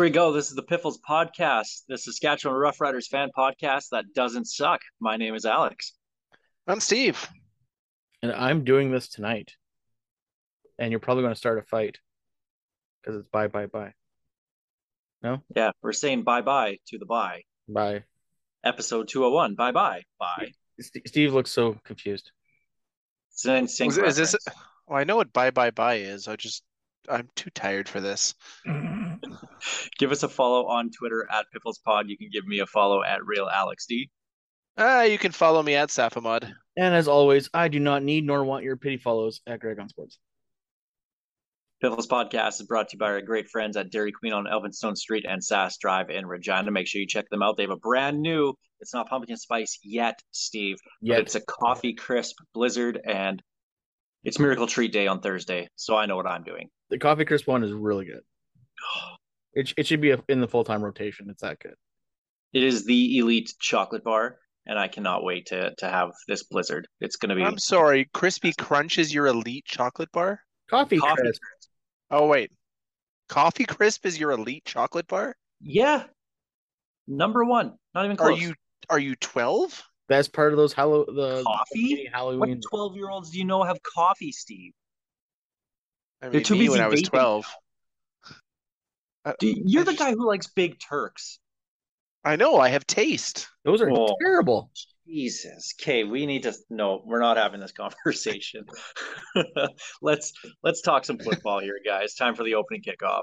Here we go. This is the Piffles podcast, the Saskatchewan Roughriders fan podcast that doesn't suck. My name is Alex. I'm Steve. and I'm doing this tonight. And you're probably going to start a fight because it's bye, bye, bye. No? Yeah, we're saying bye bye to the bye. Bye. Episode 201. Bye bye. Bye. Steve looks so confused. It's an instinct. Is, is this? Well, I know what bye bye bye is. I just I'm too tired for this. Give us a follow on Twitter at PifflesPod. You can give me a follow at Real Alex D. Ah, you can follow me at Safamud. And as always, I do not need nor want your pity follows at Greg on Sports. Piffles podcast is brought to you by our great friends at Dairy Queen on Elphinstone Street and Sass Drive in Regina. Make sure you check them out. They have a brand new, it's not pumpkin spice yet, Steve, but it's a coffee crisp blizzard and it's Miracle Treat Day on Thursday. So I know what I'm doing. The coffee crisp one is really good. It, it should be a, in the full time rotation. It's that good. It is the elite chocolate bar, and I cannot wait to to have this blizzard. It's going to be I'm sorry, Crispy Crunch is your elite chocolate bar? Coffee, coffee. crisp. Oh wait. Coffee Crisp is your elite chocolate bar? Yeah, number one. Not even Are you are you 12? That's part of those Hallow the Coffee? What Halloween. twelve year olds do you know have coffee, Steve? I They're too me busy when I was vaping 12. I, Do you, you're I the just- guy who likes big Turks. I know, I have taste. Those are Oh. terrible. Jesus. Okay, we need to no, we're not having this conversation. let's let's talk some football here, guys. Time for the opening kickoff.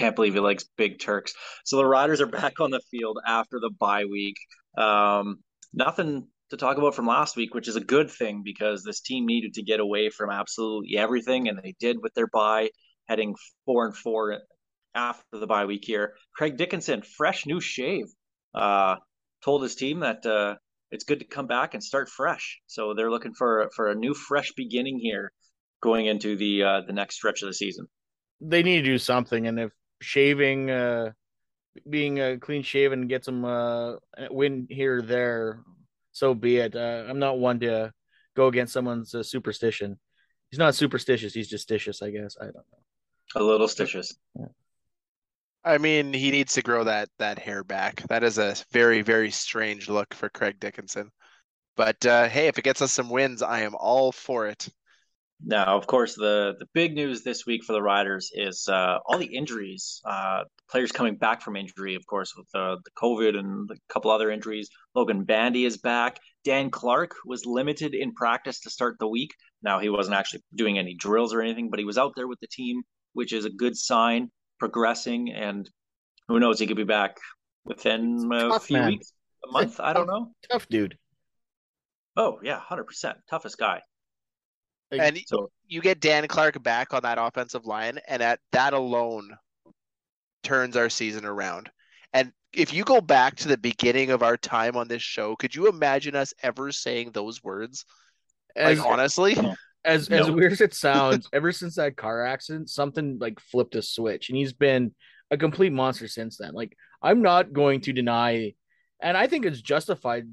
Can't believe he likes big Turks. So the Riders are back on the field after the bye week. Um, nothing to talk about from last week, which is a good thing because this team needed to get away from absolutely everything, and they did with their bye, heading four and four after the bye week here. Craig Dickinson, fresh new shave, uh, told his team that uh, it's good to come back and start fresh. So they're looking for for a new fresh beginning here going into the uh, the next stretch of the season. They need to do something. And if shaving, uh, being uh, clean shaven gets them uh, a win here or there, so be it. Uh, I'm not one to go against someone's uh, superstition. He's not superstitious. He's justitious, I guess. I don't know. A little stitches. I mean, he needs to grow that that hair back. That is a very, very strange look for Craig Dickinson. But uh, hey, if it gets us some wins, I am all for it. Now, of course, the the big news this week for the Riders is uh, all the injuries. Uh, players coming back from injury, of course, with the, the COVID and a couple other injuries. Logan Bandy is back. Dan Clark was limited in practice to start the week. Now, he wasn't actually doing any drills or anything, but he was out there with the team, which is a good sign, progressing. And who knows, he could be back within a Tough few man. weeks, a month. I don't know. Tough dude. Oh, yeah, 100%. Toughest guy. Like, And So, you get Dan Clark back on that offensive line, and at that alone turns our season around. And if you go back to the beginning of our time on this show, could you imagine us ever saying those words? Like honestly, as as weird as it sounds, ever since that car accident, something like flipped a switch, and he's been a complete monster since then. Like I'm not going to deny, and I think it's justified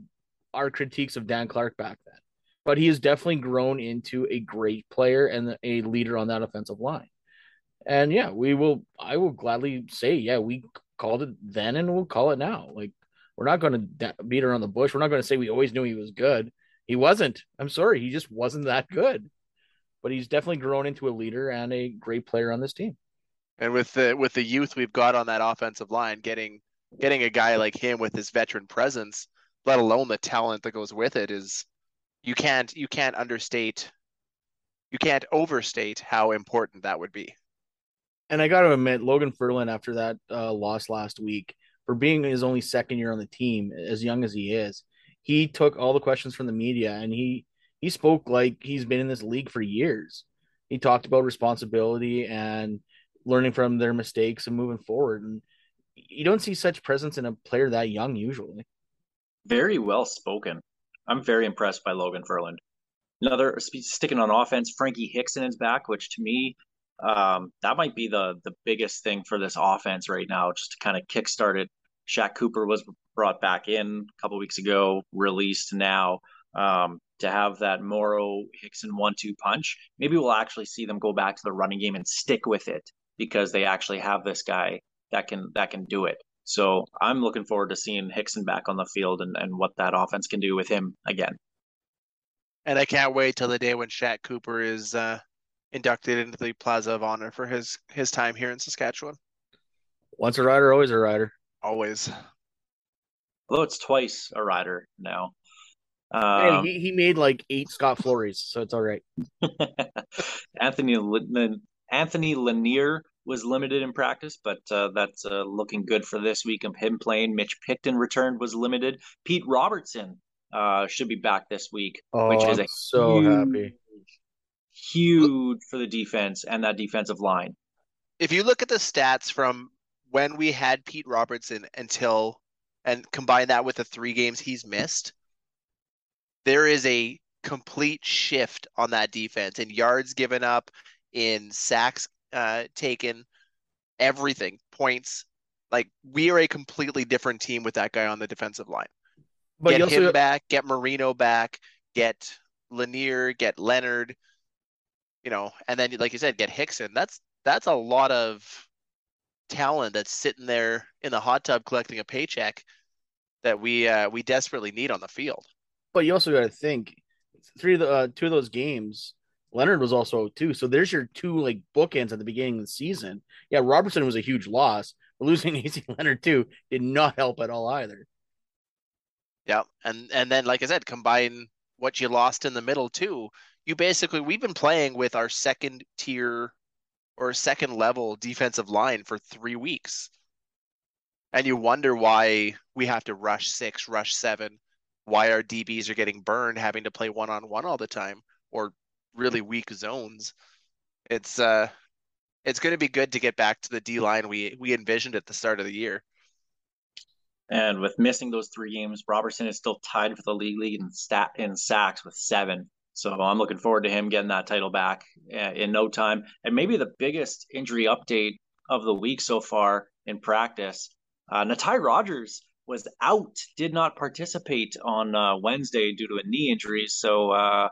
our critiques of Dan Clark back then, but he has definitely grown into a great player and a leader on that offensive line. And yeah, we will. I will gladly say, yeah, we called it then, and we'll call it now. Like we're not going to beat around the bush. We're not going to say we always knew he was good. He wasn't. I'm sorry, he just wasn't that good. But he's definitely grown into a leader and a great player on this team. and with the with the youth we've got on that offensive line, getting getting a guy like him with his veteran presence, let alone the talent that goes with it, is you can't you can't understate, you can't overstate how important that would be. And I got to admit, Logan Ferland, after that uh, loss last week, for being his only second year on the team, as young as he is, he took all the questions from the media and he he spoke like he's been in this league for years. He talked about responsibility and learning from their mistakes and moving forward. And you don't see such presence in a player that young usually. Very well spoken. I'm very impressed by Logan Ferland. Another sticking on offense, Frankie Hickson is back, which to me, um, that might be the the biggest thing for this offense right now, just to kind of kickstart it. Shaq Cooper was brought back in a couple weeks ago, released now. Um, to have that Morrow Hickson one two punch, maybe we'll actually see them go back to the running game and stick with it because they actually have this guy that can that can do it. So I'm looking forward to seeing Hickson back on the field and, and what that offense can do with him again. And I can't wait till the day when Shaq Cooper is uh, inducted into the Plaza of Honor for his his time here in Saskatchewan. Once a rider, always a rider. Always. Although it's twice a rider now. Hey, Um, he, he made like eight Scott Flurries, so it's all right. Anthony Lin- Anthony Lanier was limited in practice, but uh, that's uh, looking good for this week of him playing. Mitch Picton returned was limited. Pete Robertson uh, should be back this week, Oh, which is I'm a so huge, happy. huge for the defense and that defensive line. If you look at the stats from when we had Pete Robertson until and combine that with the three games he's missed, there is a complete shift on that defense in yards given up, in sacks uh, taken, everything, points. Like we are a completely different team with that guy on the defensive line. But get him back, get Marino back, get Lanier, get Leonard, you know, and then like you said, get Hickson. That's that's a lot of talent that's sitting there in the hot tub collecting a paycheck that we uh, we desperately need on the field. but you also got to think three of the uh, two of those games. Leonard was also too, so there's your two like bookends at the beginning of the season. Yeah, Robertson was a huge loss, but losing AC Leonard too did not help at all either. Yeah, and and then like I said, combine what you lost in the middle too. You basically we've been playing with our second tier or second level defensive line for three weeks. And you wonder why we have to rush six, rush seven, why our DBs are getting burned having to play one on one all the time or really weak zones. It's uh it's gonna be good to get back to the D line we we envisioned at the start of the year. And with missing those three games, Robertson is still tied for the league lead in stat in sacks with seven. So I'm looking forward to him getting that title back uh, in no time. And maybe the biggest injury update of the week so far in practice, uh, Natai Rogers was out, did not participate on uh, Wednesday due to a knee injury. So uh,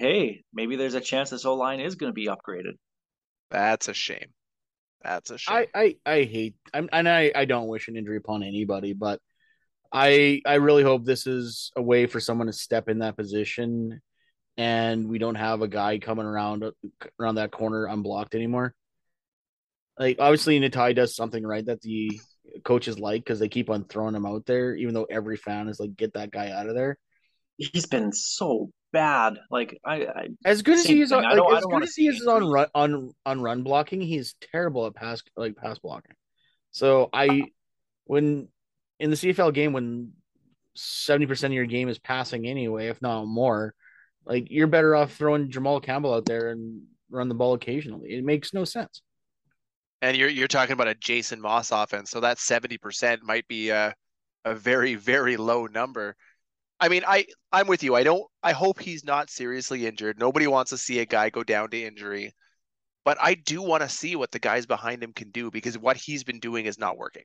hey, maybe there's a chance this O line is going to be upgraded. That's a shame. That's a shame. I, I I hate I'm and I I don't wish an injury upon anybody, but I I really hope this is a way for someone to step in that position, and we don't have a guy coming around around that corner unblocked anymore. Like obviously Natai does something right that the coaches like because they keep on throwing him out there, even though every fan is like, get that guy out of there. He's been so bad. Like I, I As good as he is, on, like, as good as he is on run on on run blocking, he's terrible at pass like pass blocking. So I, when in the CFL game, when seventy percent of your game is passing anyway, if not more, like you're better off throwing Jamal Campbell out there and run the ball occasionally. It makes no sense. And you're you're talking about a Jason Maas offense, so that 70% might be a a very, very low number. I mean, I I'm with you. I don't I hope he's not seriously injured. Nobody wants to see a guy go down to injury. But I do want to see what the guys behind him can do because what he's been doing is not working.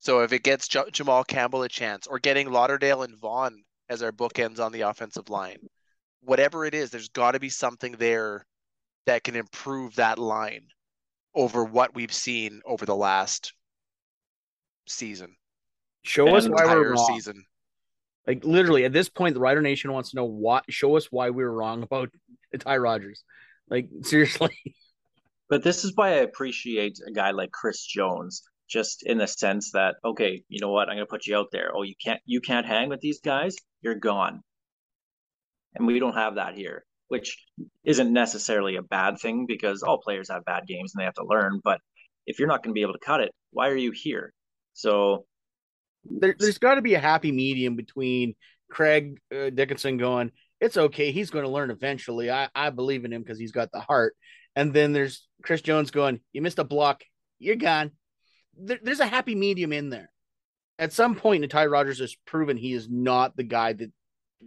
So if it gets J- Jamal Campbell a chance or getting Lauderdale and Vaughn as our bookends on the offensive line, whatever it is, there's got to be something there that can improve that line over what we've seen over the last season, Show us why we're wrong. season. Like literally at this point, the Rider Nation wants to know what. Show us why we were wrong about Ty Rogers. Like seriously. But this is why I appreciate a guy like Chris Jones, just in the sense that, okay, you know what, I'm gonna put you out there. Oh, you can't you can't hang with these guys, you're gone. And we don't have that here, which isn't necessarily a bad thing because all players have bad games and they have to learn. But if you're not gonna be able to cut it, why are you here? So there, there's got to be a happy medium between Craig uh, Dickinson going, it's okay, he's going to learn eventually. I, I believe in him because he's got the heart. And then there's Chris Jones going, you missed a block, you're gone. There, there's a happy medium in there. At some point, Ty Rogers has proven he is not the guy that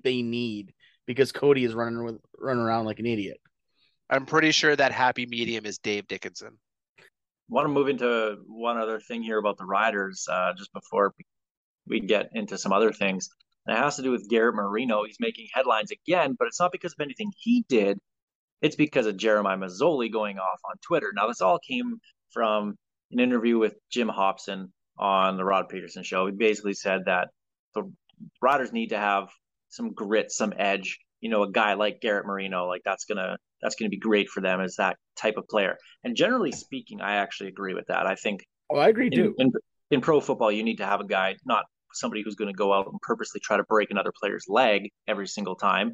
they need because Cody is running with running around like an idiot. I'm pretty sure that happy medium is Dave Dickenson. I want to move into one other thing here about the Riders uh, just before we get into some other things. And it has to do with Garrett Marino. He's making headlines again, but it's not because of anything he did. It's because of Jeremiah Masoli going off on Twitter. Now, this all came from an interview with Jim Hopson on the Rod Pedersen show. He basically said that the Riders need to have some grit, some edge. You know, a guy like Garrett Marino, like that's gonna that's gonna be great for them as that type of player. And generally speaking, I actually agree with that. I think Oh, I agree in, too. in, in pro football, you need to have a guy, not somebody who's going to go out and purposely try to break another player's leg every single time,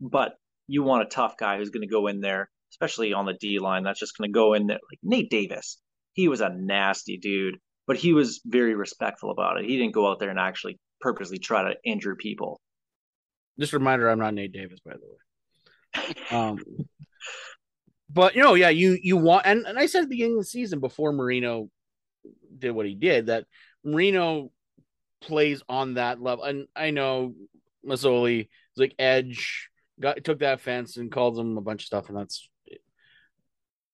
but you want a tough guy who's going to go in there, especially on the D line. That's just going to go in there. Like Nate Davis, he was a nasty dude, but he was very respectful about it. He didn't go out there and actually purposely try to injure people. Just a reminder, I'm not Nate Davis, by the way. Um, but you know, yeah, you you want, and, and I said at the beginning of the season before Marino did what he did that Marino plays on that level, and I know Masoli is like edge got took that fence and called him a bunch of stuff, and that's.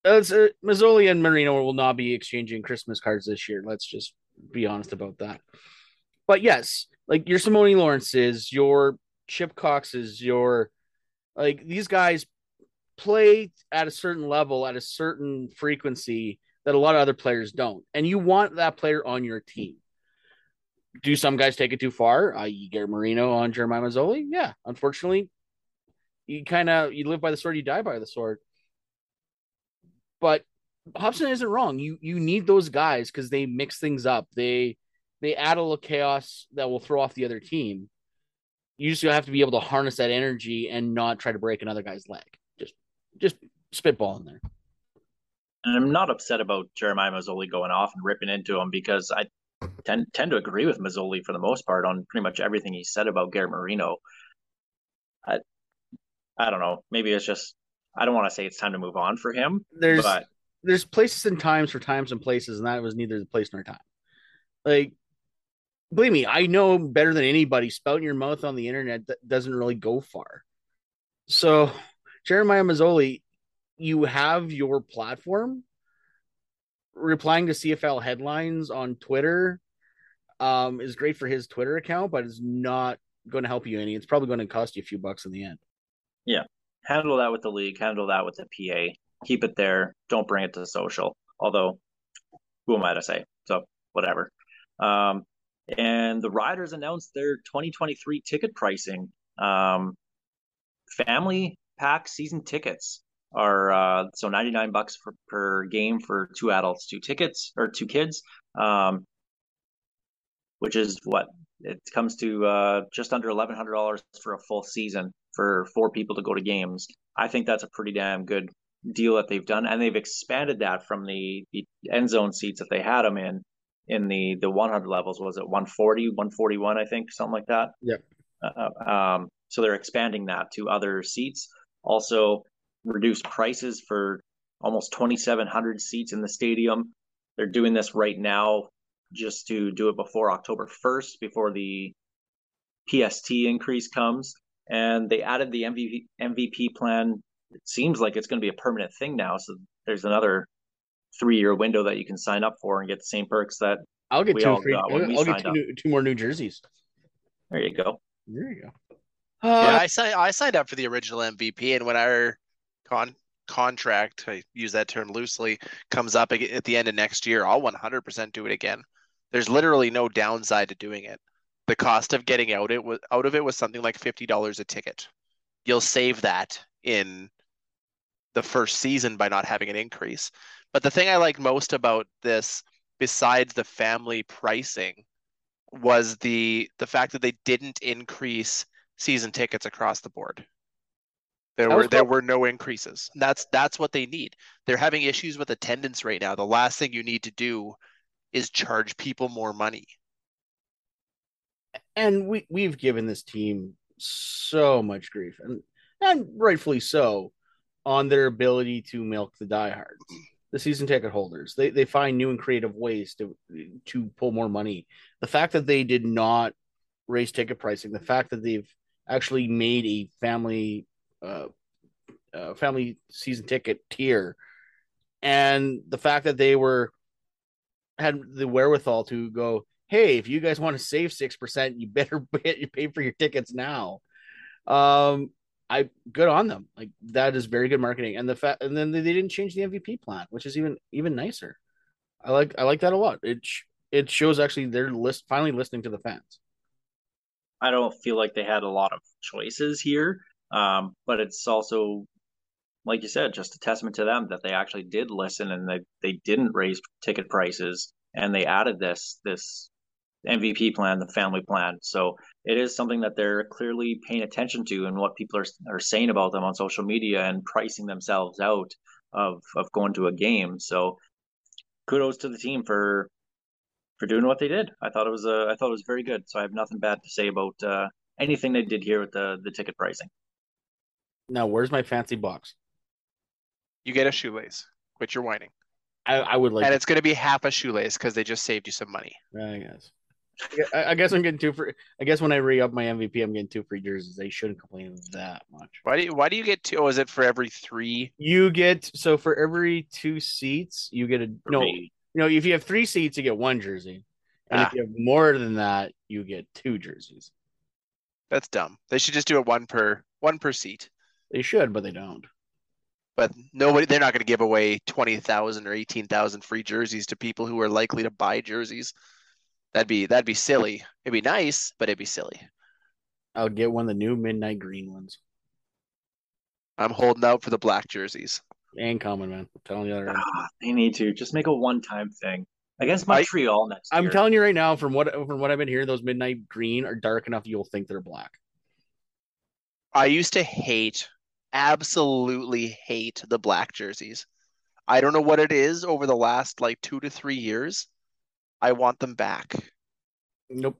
That's uh, Masoli and Marino will not be exchanging Christmas cards this year. Let's just be honest about that. But yes, like your Simoni Lawrence's, your Chip Cox's, your like these guys play at a certain level at a certain frequency that a lot of other players don't. And you want that player on your team. Do some guys take it too far? I.e., Garrett Marino on Jeremiah Masoli? Yeah. Unfortunately, you kind of you live by the sword, you die by the sword. But Hopson isn't wrong. You you need those guys because they mix things up. They they add a little chaos that will throw off the other team. You just have to be able to harness that energy and not try to break another guy's leg. Just just spitball in there. And I'm not upset about Jeremiah Masoli going off and ripping into him because I tend tend to agree with Masoli for the most part on pretty much everything he said about Garrett Marino. I I don't know. Maybe it's just I don't want to say it's time to move on for him, There's but there's places and times for times and places, and that was neither the place nor time. Like, believe me, I know better than anybody. Spouting your mouth on the internet that doesn't really go far. So, Jeremiah Masoli, you have your platform. Replying to CFL headlines on Twitter um, is great for his Twitter account, but it's not going to help you any. It's probably going to cost you a few bucks in the end. Yeah. Handle that with the league, handle that with the PA. Keep it there. Don't bring it to social. Although, who am I to say? So whatever. Um, and the Riders announced their 2023 ticket pricing. Um, family pack season tickets are uh, so 99 bucks for, per game for two adults, two tickets or two kids. Um, which is what it comes to uh, just under eleven hundred dollars for a full season for four people to go to games. I think that's a pretty damn good deal that they've done, and they've expanded that from the, the end zone seats that they had them in in the the 100 levels. Was it 140, 141, I think, something like that. Yep. Uh, um, so they're expanding that to other seats. Also, reduced prices for almost 2,700 seats in the stadium. They're doing this right now just to do it before October 1st, before the PST increase comes. And they added the MVP, MVP plan. It seems like it's going to be a permanent thing now. So there's another three year window that you can sign up for and get the same perks that I'll get We two all free. got when I'll get two, new, two more New Jerseys. there you go. There you go. Yeah, Uh, I signed I signed up for the original MVP, and when our con contract, I use that term loosely, comes up at the end of next year, I'll 100% do it again. There's literally no downside to doing it. The cost of getting out it was out of it was something like $50 a ticket. You'll save that in the first season by not having an increase. But the thing I liked most about this, besides the family pricing, was the the fact that they didn't increase season tickets across the board. There That were there were no increases. That's that's what they need. They're having issues with attendance right now. The last thing you need to do is charge people more money. and we we've given this team so much grief and and rightfully so on their ability to milk the diehards the season ticket holders they they find new and creative ways to to pull more money the fact that they did not raise ticket pricing the fact that they've actually made a family uh, uh family season ticket tier and the fact that they were had the wherewithal to go hey, if you guys want to save six percent, you better pay, you pay for your tickets now. Um, I good on them. Like that is very good marketing, and the fact, and then they they didn't change the MVP plan, which is even even nicer. I like I like that a lot. It sh- it shows actually they're list finally listening to the fans. I don't feel like they had a lot of choices here, um, but it's also, like you said, just a testament to them that they actually did listen and they they didn't raise ticket prices and they added this this MVP plan, the family plan. So it is something that they're clearly paying attention to and what people are are saying about them on social media and pricing themselves out of of going to a game. So kudos to the team for for doing what they did. I thought it was uh, I thought it was very good. So I have nothing bad to say about uh, anything they did here with the the ticket pricing. Now, where's my fancy box? You get a shoelace, but you're whining. I, I would like. and to- it's going to be half a shoelace because they just saved you some money. I guess. I, I guess I'm getting two free. I guess when I re up my MVP, I'm getting two free jerseys. They shouldn't complain that much. Why do you, why do you get two? Oh, is it for every three? You get so for every two seats, you get a no. Three. No, if you have three seats, you get one jersey, and Ah. if you have more than that, you get two jerseys. That's dumb. They should just do it one per one per seat. They should, but they don't. But nobody, they're not going to give away twenty thousand or eighteen thousand free jerseys to people who are likely to buy jerseys. That'd be that'd be silly. It'd be nice, but it'd be silly. I'll get one of the new midnight green ones. I'm holding out for the black jerseys. Ain't coming, man. I'm telling you that right. Ah, they need to just make a one time thing against Montreal next I'm year. telling you right now, from what from what I've been hearing, those midnight green are dark enough you'll think they're black. I used to hate, absolutely hate the black jerseys. I don't know what it is over the last like two to three years. I want them back. Nope.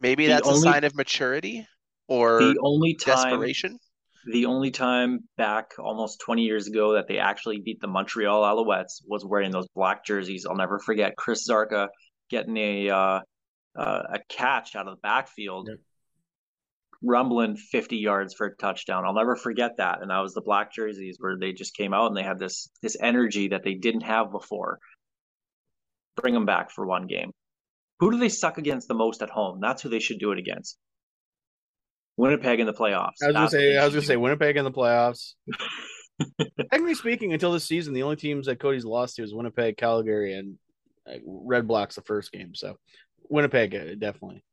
Maybe The that's only- a sign of maturity or the only time desperation. the only time back almost 20 years ago that they actually beat the Montreal Alouettes was wearing those black jerseys. I'll never forget Chris Szarka getting a uh, uh, a catch out of the backfield, Yep. Rumbling 50 yards for a touchdown. I'll never forget that. And that was the black jerseys where they just came out and they had this this energy that they didn't have before. Bring them back for one game. Who do they suck against the most at home? That's who they should do it against. Winnipeg in the playoffs. I was gonna say I was gonna say Winnipeg in the playoffs. Technically speaking, until this season, the only teams that Cody's lost to is Winnipeg, Calgary, and uh, Red Blacks the first game. So Winnipeg uh, definitely.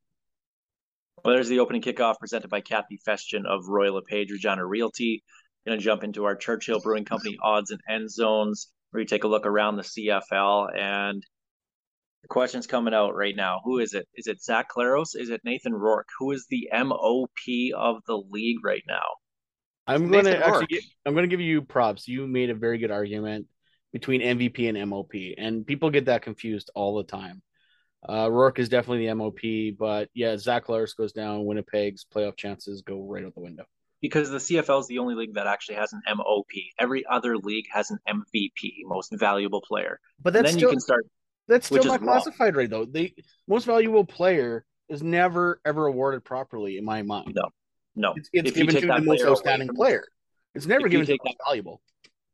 Well, there's the opening kickoff presented by Kathy Festian of Royal LePage Regina Realty. Going to jump into our Churchill Brewing Company odds and end zones, where you take a look around the CFL. And the question's coming out right now. Who is it? Is it Zach Collaros? Is it Nathan Rourke? Who is the MOP of the league right now? I'm going to actually Rourke. gi- I'm going to give you props. You made a very good argument between MVP and MOP, and people get that confused all the time. Uh, Rourke is definitely the MOP, but yeah, Zach Collaros goes down. Winnipeg's playoff chances go right out the window. Because the CFL is the only league that actually has an MOP. Every other league has an MVP, most valuable player. But And that's then still you can start that's still is not wrong. classified right though. The most valuable player is never ever awarded properly in my mind. No. no. It's, it's given to the most outstanding from- player. It's never If given to the most valuable.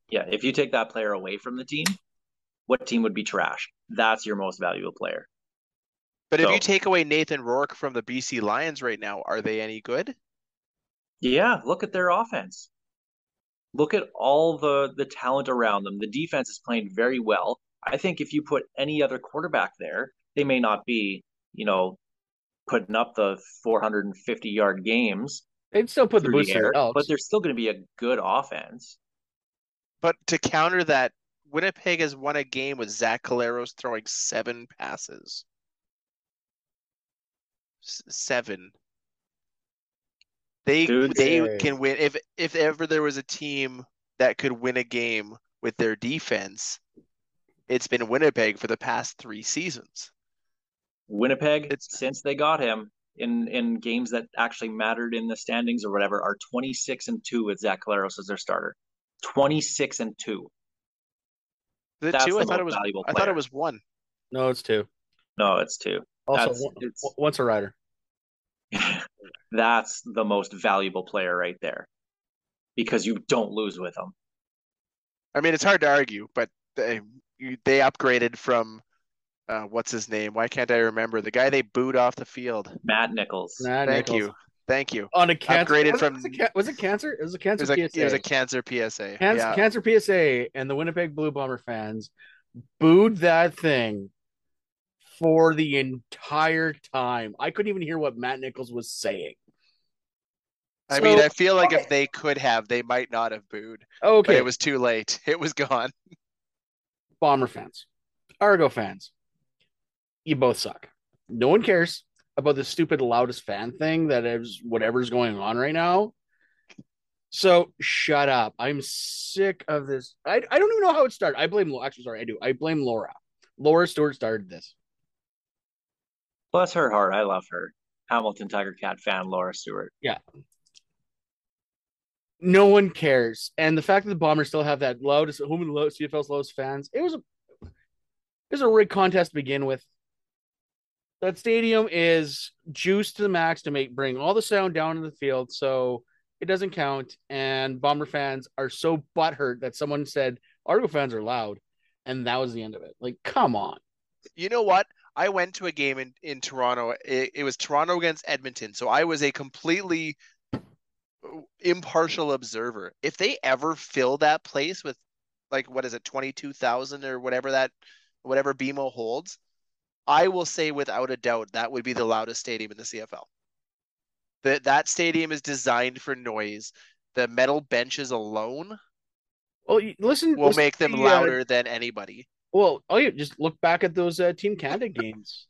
Yeah, if you take that player away from the team, what team would be trash? That's your most valuable player. But if you take away Nathan Rourke from the BC Lions right now, are they any good? Yeah, look at their offense. Look at all the the talent around them. The defense is playing very well. I think if you put any other quarterback there, they may not be, you know, putting up the 450 yard games They'd still put the through boost the in air, the but they're still going to be a good offense. But to counter that, Winnipeg has won a game with Zach Collaros throwing seven passes. S- seven. They Dude, they they- can win if if ever there was a team that could win a game with their defense, It's been Winnipeg for the past three seasons. Winnipeg, It's- since they got him in in games that actually mattered in the standings or whatever, are 26 and 2 with Zach Collaros as their starter. 26 and 2. The That's two, the I thought it was. valuable I thought it was one. No, it's two. No, it's 2. Also, That's- one- it's- once a rider. That's the most valuable player right there. Because you don't lose with him. I mean, it's hard to argue, but they they upgraded from uh, what's his name? Why can't I remember the guy they booed off the field? Matt Nichols. Nah, Thank Nichols. you, thank you. On a cancer. Upgraded was, from- it, was, it, was it cancer? It was a It cancer was a PSA. it was a cancer PSA. Cancer, yeah. cancer PSA and the Winnipeg Blue Bomber fans booed that thing for the entire time. I couldn't even hear what Matt Nichols was saying. I mean, I feel like okay. if they could have, they might not have booed, but Okay, it was too late. It was gone. Bomber fans, Argo fans, you both suck. No one cares about the stupid loudest fan thing that is whatever's going on right now. So shut up. I'm sick of this. I, I don't even know how it started. I blame actually sorry, I do. I blame Laura. Laura Stewart started this. Bless her heart. I love her. Hamilton Tiger Cat fan Laura Stewart. Yeah. No one cares. And the fact that the Bombers still have that loudest, home and low, CFL's lowest fans, it was a it was a rigged contest to begin with. That stadium is juiced to the max to make bring all the sound down to the field, so it doesn't count. And Bomber fans are so butthurt that someone said Argo fans are loud, and that was the end of it. Like, come on. You know what? I went to a game in in Toronto. It, it was Toronto against Edmonton, so I was a completely impartial observer. If they ever fill that place with like what is it, 22,000 or whatever that whatever BMO holds, I will say without a doubt that would be the loudest stadium in the CFL. That that stadium is designed for noise. The metal benches alone Well, listen, will listen make them the, uh, louder than anybody. Well, oh, yeah, just look back at those uh, Team Canada games,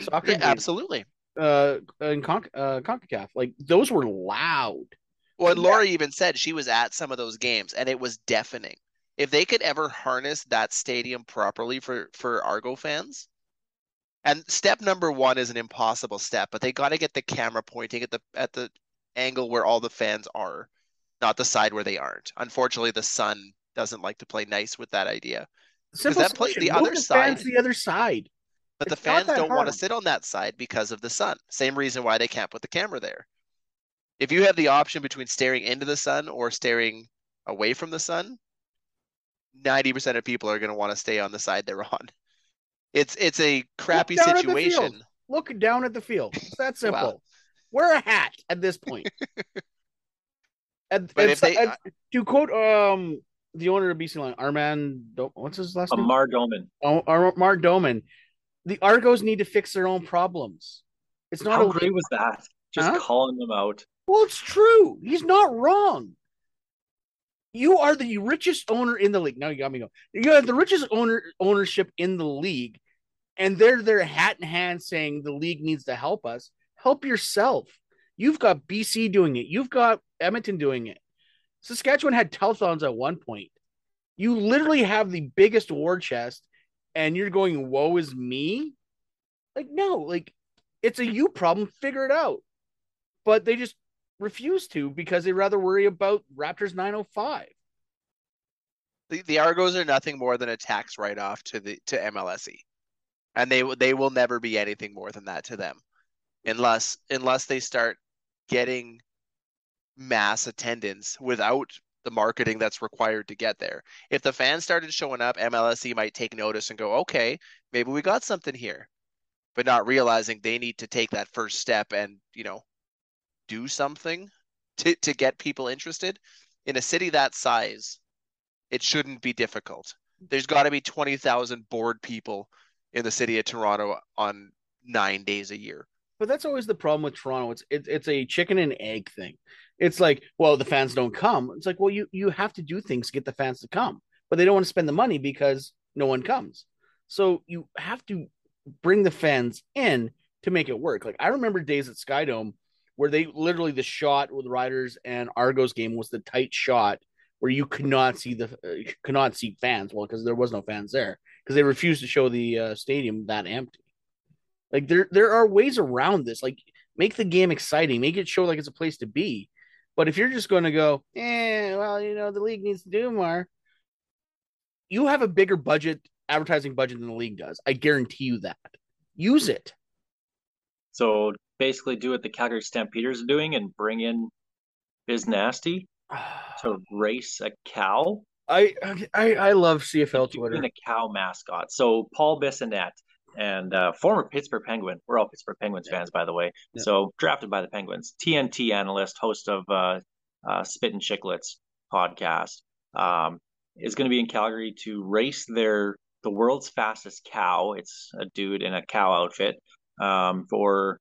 soccer Yeah, games. absolutely. uh in Con- uh CONCACAF. Like those were loud. Well, and Yeah. Even said she was at some of those games and it was deafening. If they could ever harness that stadium properly for for Argo fans, and step number one is an impossible step, but they got to get the camera pointing at the at the angle where all the fans are, not the side where they aren't. Unfortunately, the sun doesn't like to play nice with that idea. Simple that play- solution. the Move other fans side- the other side. But It's the fans don't want to sit on that side because of the sun. Same reason why they can't put the camera there. If you have the option between staring into the sun or staring away from the sun, 90% of people are going to want to stay on the side they're on. It's it's a crappy the situation. Look down at the field. It's that simple. Wow. Wear a hat at this point. and, But and if so- they- and to quote um the owner of BC Line, Armand, Do- what's his last name? Amar Doman. Oh, Ar- Mark Doman. The Argos need to fix their own problems. It's not How a great was that? Just Huh? calling them out. Well, it's true. He's not wrong. You are the richest owner in the league. Now you got me going. You have the richest owner ownership in the league, and they're their hat in hand saying the league needs to help us. Help yourself. You've got BC doing it. You've got Edmonton doing it. Saskatchewan had telethons at one point. You literally have the biggest war chest, and you're going, "Woe is me." Like no, like it's a you problem. Figure it out but they just refuse to because they rather worry about Raptors 905. The, the Argos are nothing more than a tax write-off to the to MLSE, and they they will never be anything more than that to them, unless unless they start getting mass attendance without the marketing that's required to get there. If the fans started showing up, MLSE might take notice and go, okay, maybe we got something here, but not realizing they need to take that first step and you know do something to to get people interested in a city that size it shouldn't be difficult. There's got to be 20,000 bored people in the city of Toronto on nine days a year. But that's always the problem with Toronto. It's it, it's a chicken and egg thing. It's like, well, the fans don't come. It's like, well, you you have to do things to get the fans to come, but they don't want to spend the money because no one comes. So you have to bring the fans in to make it work. Like I remember days at Skydome where they literally the shot with Riders and Argos game was the tight shot where you could not see the uh, could not see fans. Well, because there was no fans there because they refused to show the uh, stadium that empty. Like there there are ways around this. Like make the game exciting, make it show like it's a place to be. But if you're just going to go, eh, well, you know, the league needs to do more. You have a bigger budget, advertising budget than the league does. I guarantee you that. Use it. So basically, do what the Calgary Stampeders are doing and bring in Biz Nasty to race a cow. I I I love CFL Twitter. a cow mascot. So Paul Bissonnette and uh, former Pittsburgh Penguin. We're all Pittsburgh Penguins fans, by the way. Yeah. So drafted by the Penguins. TNT analyst, host of uh, uh, Spit and Chicklets podcast, um, is going to be in Calgary to race their the world's fastest cow. It's a dude in a cow outfit um, for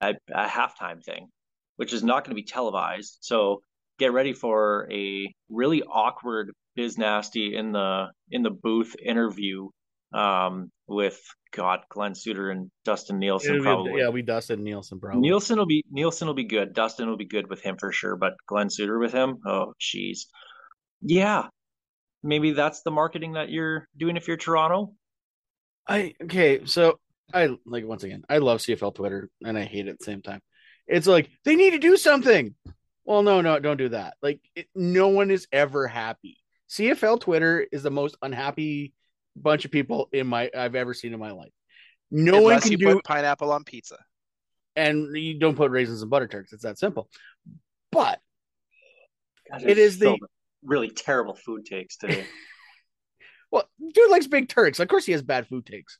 a, a halftime thing, which is not going to be televised. So get ready for a really awkward biz nasty in the in the booth interview um, with God Glen Suitor and Dustin Nielson It'll be- probably. yeah, we dusted Nielson probably. Nielson will be Nielson will be good. Dustin will be good with him for sure, but Glen Suitor with him, oh jeez, yeah, maybe that's the marketing that you're doing if you're Toronto. I okay, so I like once again, I love CFL Twitter and I hate it at the same time. It's like they need to do something. Well, no, no, don't do that. Like it, no one is ever happy. CFL Twitter is the most unhappy bunch of people in my I've ever seen in my life. No one can you do, put pineapple on pizza. and you don't put raisins and butter turks. It's that simple. But God, it's is the- really terrible food takes today. well, dude likes big turks. Of course, he has bad food takes.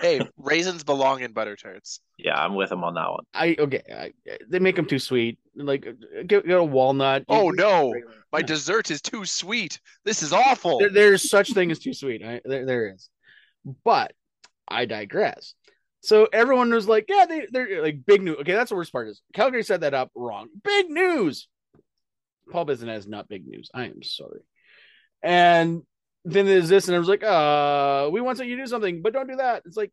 Hey, raisins belong in butter tarts. yeah, I'm with him on that one. I okay, I, they make them too sweet. Like get, get a walnut. Oh no, my dessert is too sweet. This is awful. there, there's such thing as too sweet. I, there, there is, but I digress. So everyone was like, "Yeah, they, they're like big news." Okay, that's the worst part is Calgary set that up wrong. Big news. Paul Bissonnette is not big news. I am sorry. And then there's this, and I was like, "Uh, we want you to do something, but don't do that." It's like,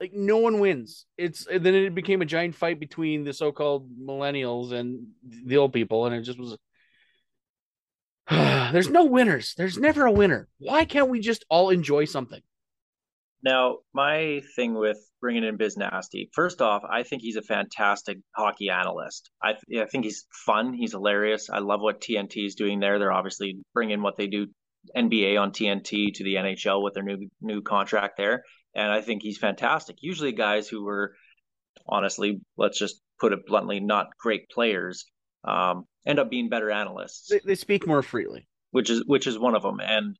like no one wins. It's then it became a giant fight between the so-called millennials and the old people, and it just was there's no winners. There's never a winner. Why can't we just all enjoy something? Now, my thing with bringing in Biz Nasty, first off, I think he's a fantastic hockey analyst. I, I think he's fun. He's hilarious. I love what TNT is doing there. They're obviously bringing what they do NBA on TNT to the NHL with their new new contract there, and I think he's fantastic. Usually, guys who were honestly, let's just put it bluntly, not great players, um, end up being better analysts They, they speak more freely. which is which is one of them. And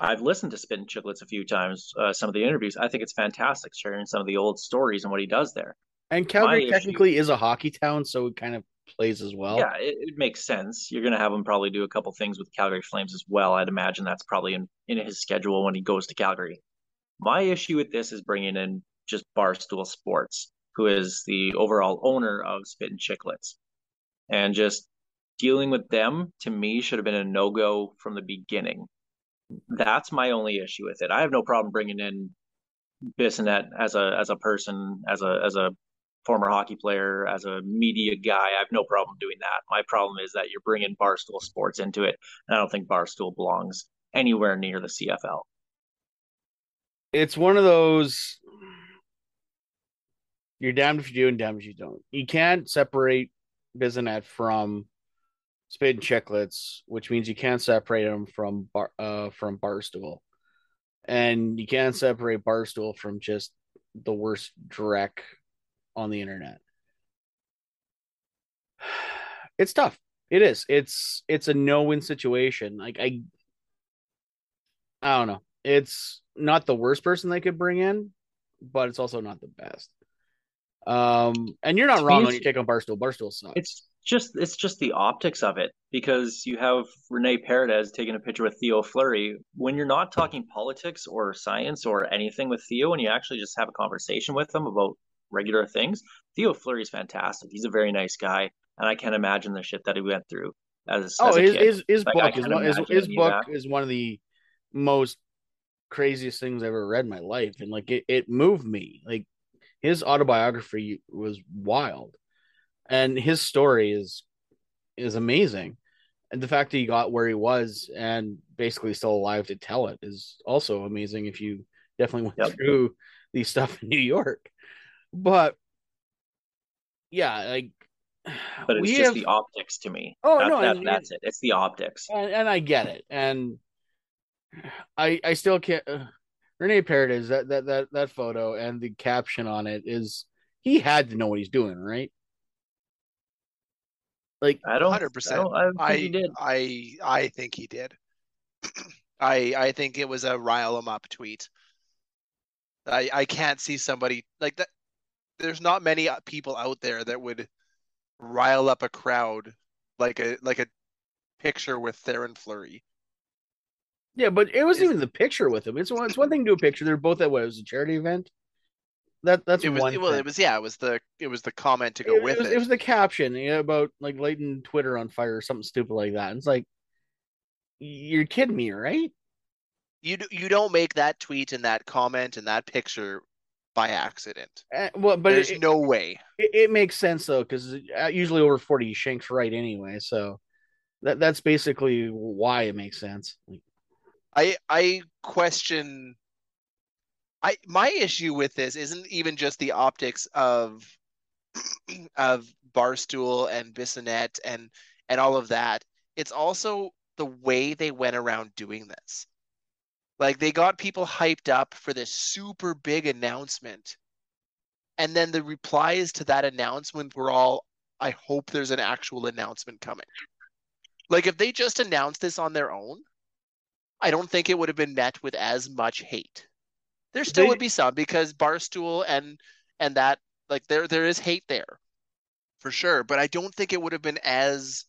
I've listened to Spit and Chicklets a few times. Uh, some of the interviews, I think it's fantastic, sharing some of the old stories and what he does there. And Calgary issue- technically is a hockey town, so it kind of plays as well. yeah, it, it makes sense. You're going to have him probably do a couple things with Calgary Flames as well. I'd imagine that's probably in in his schedule when he goes to Calgary. My issue with this is bringing in just Barstool Sports, who is the overall owner of Spit and Chicklets, and just dealing with them to me should have been a no go from the beginning. That's my only issue with it. I have no problem bringing in Bissonnette as a as a person, as a as a former hockey player, as a media guy. I have no problem doing that. My problem is that you're bringing Barstool Sports into it, and I don't think Barstool belongs anywhere near the CFL. It's one of those you're damned if you do and damned if you don't. You can't separate Bissonnette from Spit and Chicklets, which means you can't separate them from bar, uh from Barstool. And you can't separate Barstool from just the worst dreck on the internet. It's tough. It is. It's it's a no-win situation. Like I I don't know. It's not the worst person they could bring in, but it's also not the best. Um, and you're not wrong when you take on Barstool. Barstool sucks. It's just it's just the optics of it because you have Rene Paredes taking a picture with Theo Fleury. When you're not talking politics or science or anything with Theo, and you actually just have a conversation with them about regular things, Theo Fleury is fantastic. He's a very nice guy, and I can't imagine the shit that he went through as, oh, as a his, his his Like, book is one his, his of book that. is one of the most craziest things I've ever read in my life, and like it, it moved me. Like his autobiography was wild, and his story is is amazing. and the fact that he got where he was and basically still alive to tell it is also amazing. If you definitely went Yep. through the stuff in New York, but yeah, like But it's just have- the optics to me. Oh, That- no, that- that's it. It's the optics. and, and I get it, and I I still can't. Uh, Rene Paredes that that that that photo and the caption on it is he had to know what he's doing, right? Like I don't. 100%. I don't, I think I he did. I I think he did. I I think it was a rile him up tweet. I I can't see somebody like that. There's not many uh, people out there that would rile up a crowd like a like a picture with Theoren Fleury. Yeah, but it wasn't even the picture with him. It's one. It's one thing to do a picture. They're both at what? It was a charity event. That that's It was one. it, well, thing. it was yeah, it was the it was the comment to go it, with it was, it. it was the caption yeah, about like lighting Twitter on fire or something stupid like that. And it's like, you're kidding me, right? You you don't make that tweet and that comment and that picture by accident. Uh, well, but There's it, no way. it, it makes sense though because usually over forty you shanks right anyway. So that that's basically why it makes sense. I I question I my issue with this isn't even just the optics of of Barstool and Bissonnette and and all of that. It's also the way they went around doing this. Like they got people hyped up for this super big announcement. And then the replies to that announcement were all, I hope there's an actual announcement coming. Like if they just announced this on their own, I don't think it would have been met with as much hate. There still They- would be some because Barstool and and that like there there is hate there for sure, but I don't think it would have been as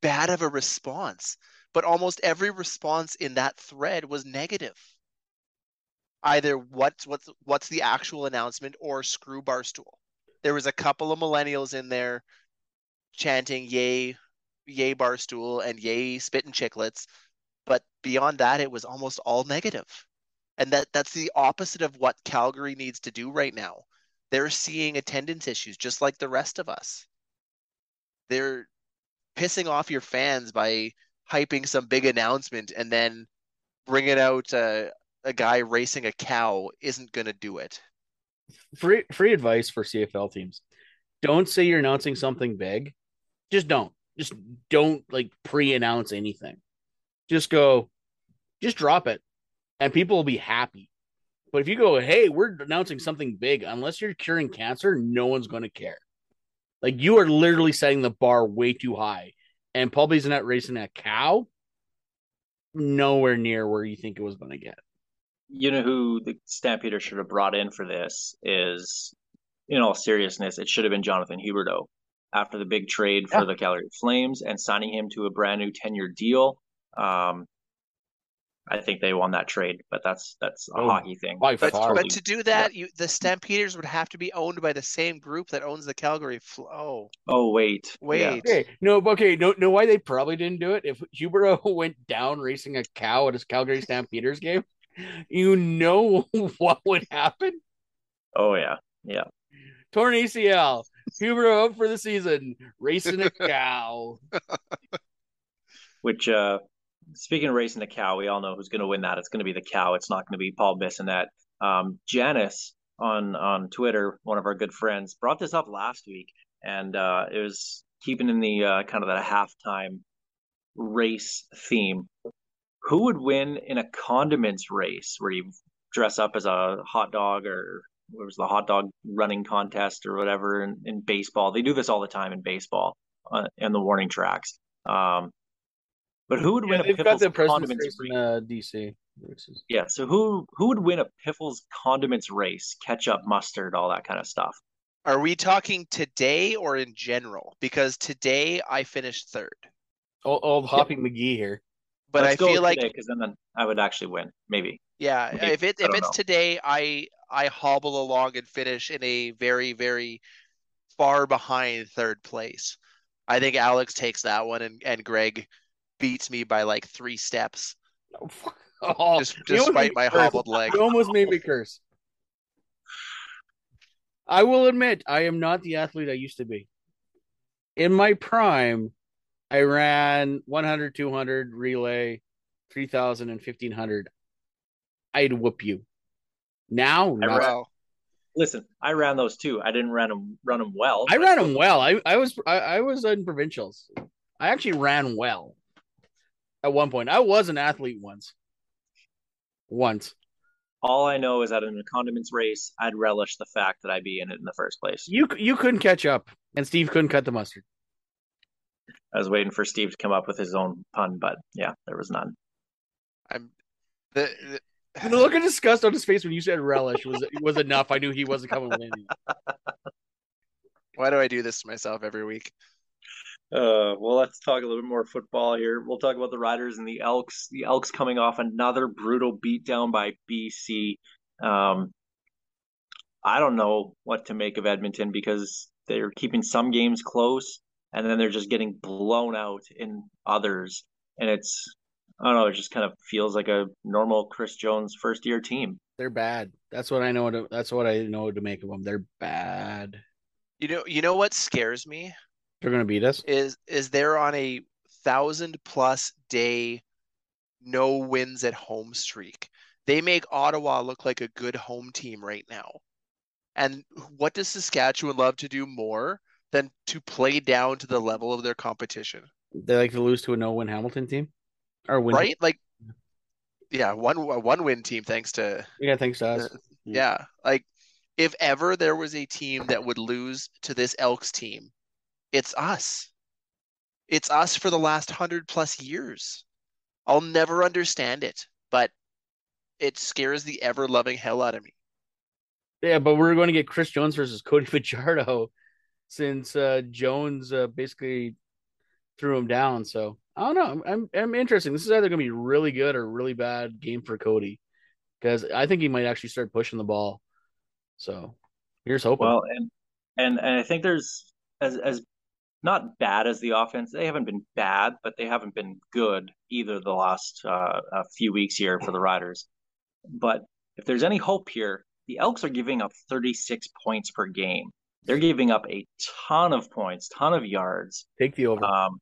bad of a response. But almost every response in that thread was negative. Either what's what's what's the actual announcement or screw Barstool. There was a couple of millennials in there chanting yay yay Barstool and yay Spit and Chicklets, but beyond that it was almost all negative. And that that's the opposite of what Calgary needs to do right now. They're seeing attendance issues just like the rest of us. They're pissing off your fans by hyping some big announcement and then bringing out uh, a guy racing a cow isn't going to do it. free free advice for CFL teams: don't say you're announcing something big. Just don't. Just don't like pre-announce anything. Just go. Just drop it, and people will be happy. But if you go, hey, we're announcing something big, unless you're curing cancer, no one's going to care. Like you are literally setting the bar way too high, and Paul Bissonnette racing that cow, nowhere near where you think it was going to get. You know who the Stampeder should have brought in for this is, in all seriousness, it should have been Jonathan Huberdeau after the big trade for Yeah. the Calgary Flames and signing him to a brand new ten-year deal. Um, I think they won that trade, but that's that's a Oh, hockey thing. by But far. but to do that, you the Stampeders would have to be owned by the same group that owns the Calgary Flow. Oh wait, Wait. Yeah. Okay, no, okay, no, know why they probably didn't do it? If Huberdeau went down racing a cow at his Calgary Stampeders game, you know what would happen? Oh yeah, yeah. Torn ACL, Huberdeau out for the season, racing a cow. Which, uh, speaking of racing the cow, we all know who's going to win that. It's going to be the cow. It's not going to be Paul Bissonnette. Um, Janice on on Twitter, one of our good friends, brought this up last week, and uh, it was keeping in the uh, kind of that halftime race theme. Who would win in a condiments race where you dress up as a hot dog or what was the hot dog running contest or whatever in, in baseball? They do this all the time in baseball uh, in the warning tracks. Um, but who would Yeah, win a they've got Piffles the president's condiments race race? in uh, DC. races. Yeah, so who who would win a Piffles condiments race? Ketchup, mustard, all that kind of stuff. Are we talking today or in general? Because today I finished third. Old, old Hoppy McGee here. But Let's I go feel with like because then, then I would actually win, maybe. yeah, Maybe. if it if it's know. today, I I hobble along and finish in a very very far behind third place. I think Alex takes that one and and Greg beats me by like three steps, Oh, just despite my curse. hobbled leg. You almost made me curse. I will admit, I am not the athlete I used to be. In my prime, I ran 100, 200, relay, 3000, and 1500. I'd whoop you. Now, I not- ran- Listen, I ran those too. I didn't run them run them well. I ran them well. I, I was I, I was in provincials. I actually ran well at one point. I was an athlete once. Once. All I know is that in a condiments race, I'd relish the fact that I'd be in it in the first place. You you couldn't catch up, and Steve couldn't cut the mustard. I was waiting for Steve to come up with his own pun, but yeah, there was none. I'm the, the The look of disgust on his face when you said relish was was enough. I knew he wasn't coming with anything. why do I do this to myself every week? Uh, well, let's talk a little bit more football here. We'll talk about the Riders and the Elks. The Elks coming off another brutal beatdown by BC. Um, I don't know what to make of Edmonton because they're keeping some games close and then they're just getting blown out in others. And it's, I don't know, it just kind of feels like a normal Chris Jones first year team. They're bad. That's what I know. To, that's what I know to make of them. They're bad. You know, you know what scares me They're gonna beat us. is is they're on a thousand plus day no wins at home streak. They make Ottawa look like a good home team right now. And what does Saskatchewan love to do more than to play down to the level of their competition? They like to lose to a no-win Hamilton team, or win. Right? Like yeah, one one win team thanks to Yeah, thanks to us. Yeah, like if ever there was a team that would lose to this Elks team, it's us. It's us for the last hundred plus years. I'll never understand it, but it scares the ever loving hell out of me. Yeah, but we're going to get Chris Jones versus Cody Fajardo since uh, Jones uh, basically threw him down. So I don't know. I'm, I'm I'm interested. This is either going to be really good or really bad game for Cody because I think he might actually start pushing the ball. So here's hoping. Well, and and and I think there's as as not bad as the offense. They haven't been bad, but they haven't been good either the last uh, a few weeks here for the Riders. But if there's any hope here, the Elks are giving up 36 points per game. They're giving up a ton of points, ton of yards. Take the over. Um,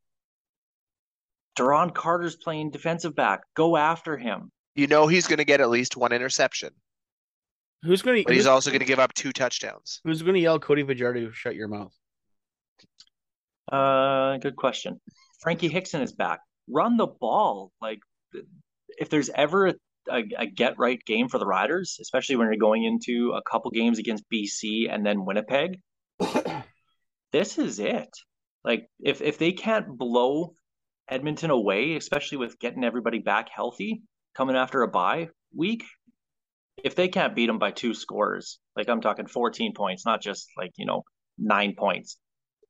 Duron Carter's playing defensive back. Go after him. You know he's going to get at least one interception, who's going to? but he's also going to give up two touchdowns. who's going to yell Cody Fajardo shut your mouth? Uh, good question. Frankie Hickson is back. Run the ball. Like, if there's ever a, a, a get right game for the Riders, especially when you're going into a couple games against BC and then Winnipeg, this is it. Like, if if they can't blow Edmonton away, especially with getting everybody back healthy, coming after a bye week, if they can't beat them by two scores, like I'm talking 14 points, not just like you know nine points.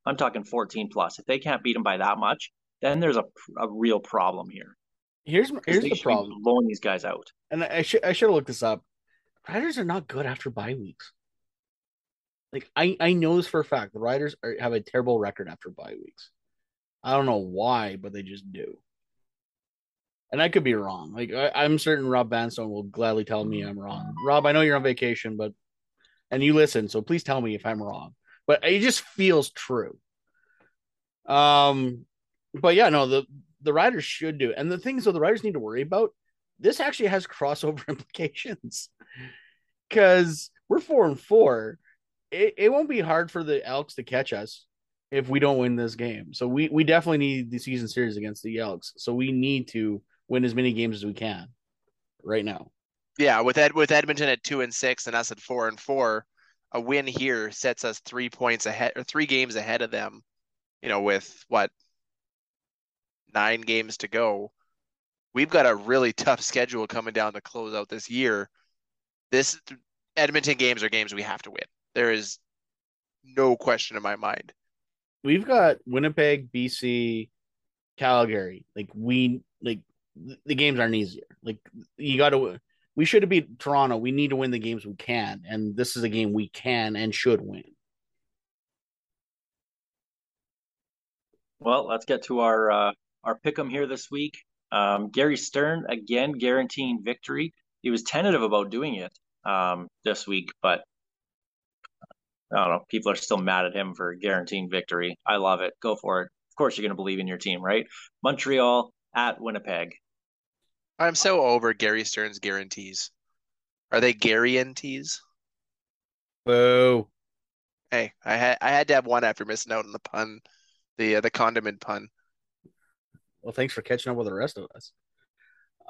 I'm talking 14 plus. If they can't beat them by that much, then there's a, a real problem here. Here's 'Cause here's the problem, blowing these guys out. and I should I should have looked this up. Riders are not good after bye weeks. Like I I know this for a fact. The Riders are, have a terrible record after bye weeks. I don't know why, but they just do. And I could be wrong. Like I, I'm certain Rob Vanstone will gladly tell me I'm wrong. Rob, I know you're on vacation, but and you listen, so please tell me if I'm wrong. But it just feels true. Um, but yeah, no, the the Riders should do. And the things that the Riders need to worry about, this actually has crossover implications. Because we're four and four. It, it won't be hard for the Elks to catch us if we don't win this game. So we, we definitely need the season series against the Elks. So we need to win as many games as we can right now. Yeah, with Ed with Edmonton at two and six and us at four and four, a win here sets us three points ahead or three games ahead of them. You know, with what nine games to go, we've got a really tough schedule coming down to close out this year. This Edmonton games are games we have to win. There is no question in my mind. We've got Winnipeg, BC, Calgary. Like we like the games aren't easier. Like you got to. We should have beat Toronto. We need to win the games we can, and this is a game we can and should win. Well, let's get to our uh, our pick'em here this week. Um, Gary Stern again guaranteeing victory. He was tentative about doing it um, this week, but I don't know. People are still mad at him for guaranteeing victory. I love it. Go for it. Of course you're going to believe in your team, right? Montreal at Winnipeg. I'm so over Gary Stern's guarantees. Are they guarantees? Boo. Hey, I had I had to have one after missing out on the pun, the uh, the condiment pun. Well, thanks for catching up with the rest of us.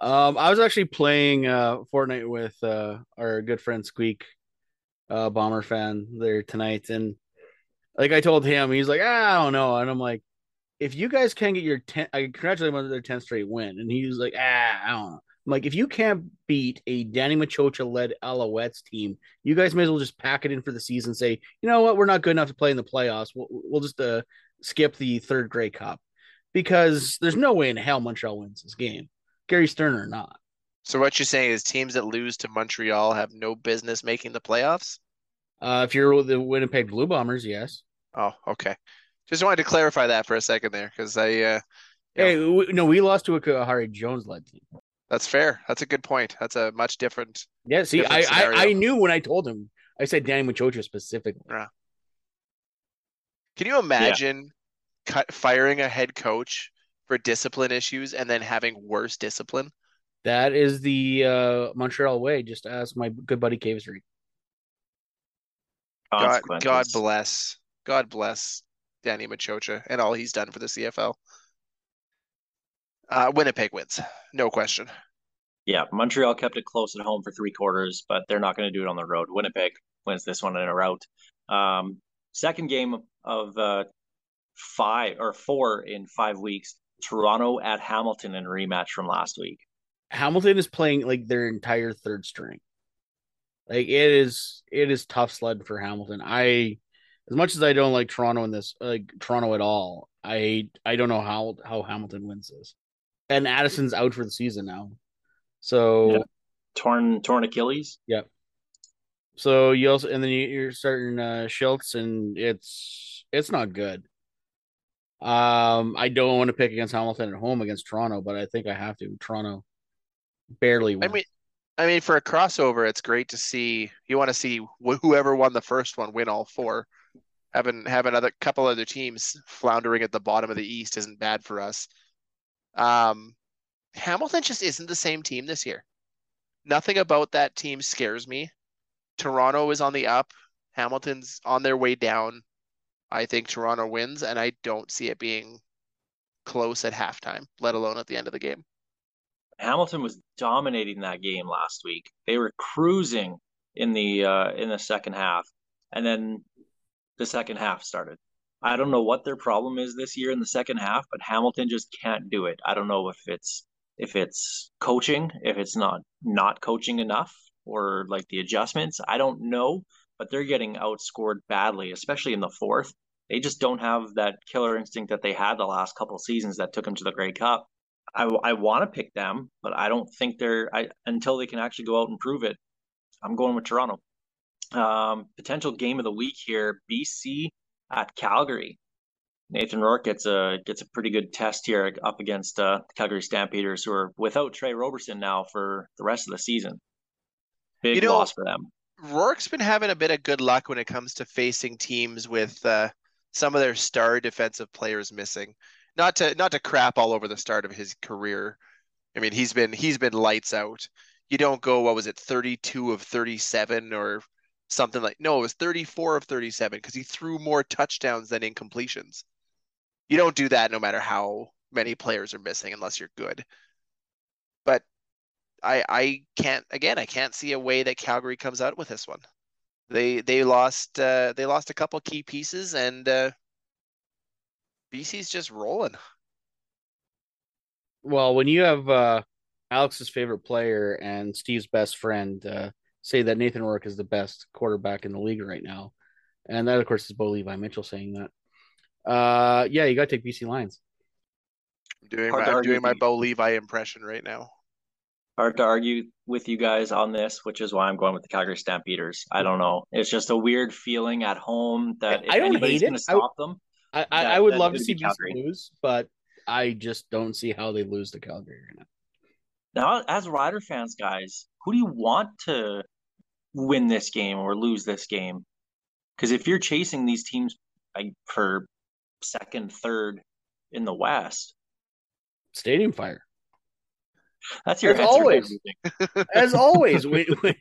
Um, I was actually playing uh Fortnite with uh our good friend Squeak, uh bomber fan there tonight, and like I told him, he's like, ah, I don't know, and I'm like, if you guys can get your ten, I congratulate them on their 10th straight win, and he was like, ah, I don't know. I'm like, if you can't beat a Danny Maciocia led Alouettes team, you guys may as well just pack it in for the season. Say, you know what, we're not good enough to play in the playoffs. We'll, we'll just uh, skip the third Grey Cup because there's no way in hell Montreal wins this game. Gary Stern or not. So what you're saying is teams that lose to Montreal have no business making the playoffs? Uh, if you're the Winnipeg Blue Bombers, yes. Oh, okay. Just wanted to clarify that for a second there because I uh, Yeah. Hey, we, no, we lost to a Khari Jones led team. that's fair. That's a good point. That's a much different. Yeah, see, I, Different I I scenario. knew when I told him. I said Danny Maciocia specifically. Can you imagine cut firing a head coach for discipline issues and then having worse discipline? That is the uh, Montreal way. Just ask my good buddy Kavis Reed. God, God bless, God bless Danny Maciocia and all he's done for the CFL. Uh, Winnipeg wins, no question. Yeah, Montreal kept it close at home for three quarters, but they're not going to do it on the road. Winnipeg wins this one in a rout. Um, second game of uh, five or four in five weeks. Toronto at Hamilton in a rematch from last week. Hamilton is playing like their entire third string. Like it is, it is tough sled for Hamilton. I, as much as I don't like Toronto in this, like Toronto at all, I I don't know how how Hamilton wins this. And Addison's out for the season now, so Yeah. Torn torn Achilles. so you also and then you, you're starting uh, Shiltz, and it's it's not good. Um, I don't want to pick against Hamilton at home against Toronto, but I think I have to. Toronto barely I mean, I mean, for a crossover, it's great to see. You want to see wh whoever won the first one win all four. Having have another couple other teams floundering at the bottom of the East isn't bad for us. Um, Hamilton just isn't the same team this year. Nothing about that team scares me. Toronto is on the up. Hamilton's on their way down. I think Toronto wins, and I don't see it being close at halftime, let alone at the end of the game. Hamilton was dominating that game last week. They were cruising in the uh, in the second half, and then the second half started. I don't know what their problem is this year in the second half, but Hamilton just can't do it. I don't know if it's if it's coaching, if it's not not coaching enough, or like the adjustments. I don't know, but they're getting outscored badly, especially in the fourth. They just don't have that killer instinct that they had the last couple seasons that took them to the Grey Cup. I, I want to pick them, but I don't think they're I until they can actually go out and prove it. I'm going with Toronto. Um, potential game of the week here: BC at Calgary. Nathan Rourke gets a gets a pretty good test here up against uh, the Calgary Stampeders, who are without Tre Roberson now for the rest of the season. Big You know- loss for them. Rourke's been having a bit of good luck when it comes to facing teams with uh, some of their star defensive players missing. Not to not to crap all over the start of his career. I mean, he's been he's been lights out. You don't go, what was it, 32 of 37 or something like no, it was 34 of 37 because he threw more touchdowns than incompletions. You don't do that no matter how many players are missing unless you're good. But I I can't again I can't see a way that Calgary comes out with this one. They they lost uh, they lost a couple key pieces and uh, BC's just rolling. Well, when you have uh, Alex's favorite player and Steve's best friend uh, say that Nathan Rourke is the best quarterback in the league right now, and that of course is Bo Levi Mitchell saying that. Uh, yeah, you got to take BC Lions. I'm doing Hard my I'm doing my Bo Levi impression right now. Hard to argue with you guys on this, which is why I'm going with the Calgary Stampeders. I don't know. It's just a weird feeling at home that if I don't anybody's hate it. going to I- them, I, I, That- I would love to see be BC lose, but I just don't see how they lose to Calgary right now. Now, as Rider fans, guys, who do you want to win this game or lose this game? Because if you're chasing these teams like for second, third, in the West? Stadium fire. That's your As always. As always, when, when,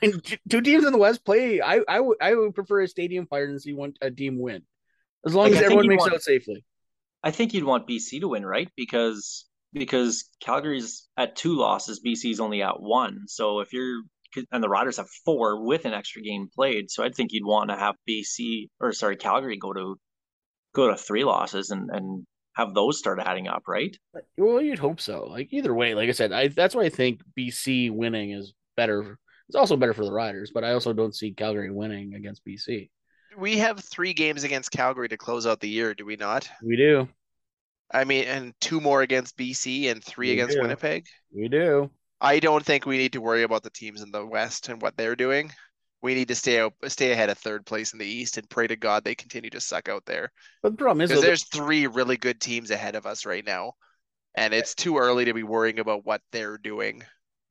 when two teams in the West play, I I would prefer a stadium fire than see one a team win, as long Like, as I everyone makes want- it out safely. I think you'd want BC to win, right? Because because Calgary's at two losses, BC's only at one. So if you're and the Riders have four with an extra game played, so I'd think you'd want to have BC or sorry Calgary go to go to three losses and and have those start adding up, right? Well, you'd hope so. Like either way, like I said, I that's why I think BC winning is better. It's also better for the Riders, but I also don't see Calgary winning against BC. We have three games against Calgary to close out the year, do we not? We do, I mean, and two more against BC and three We against do. Winnipeg. we do. I don't think we need to worry about the teams in the West and what they're doing. We need to stay out, stay ahead of third place in the East and pray to God they continue to suck out there. But the problem is, Because there's three really good teams ahead of us right now, and it's too early to be worrying about what they're doing.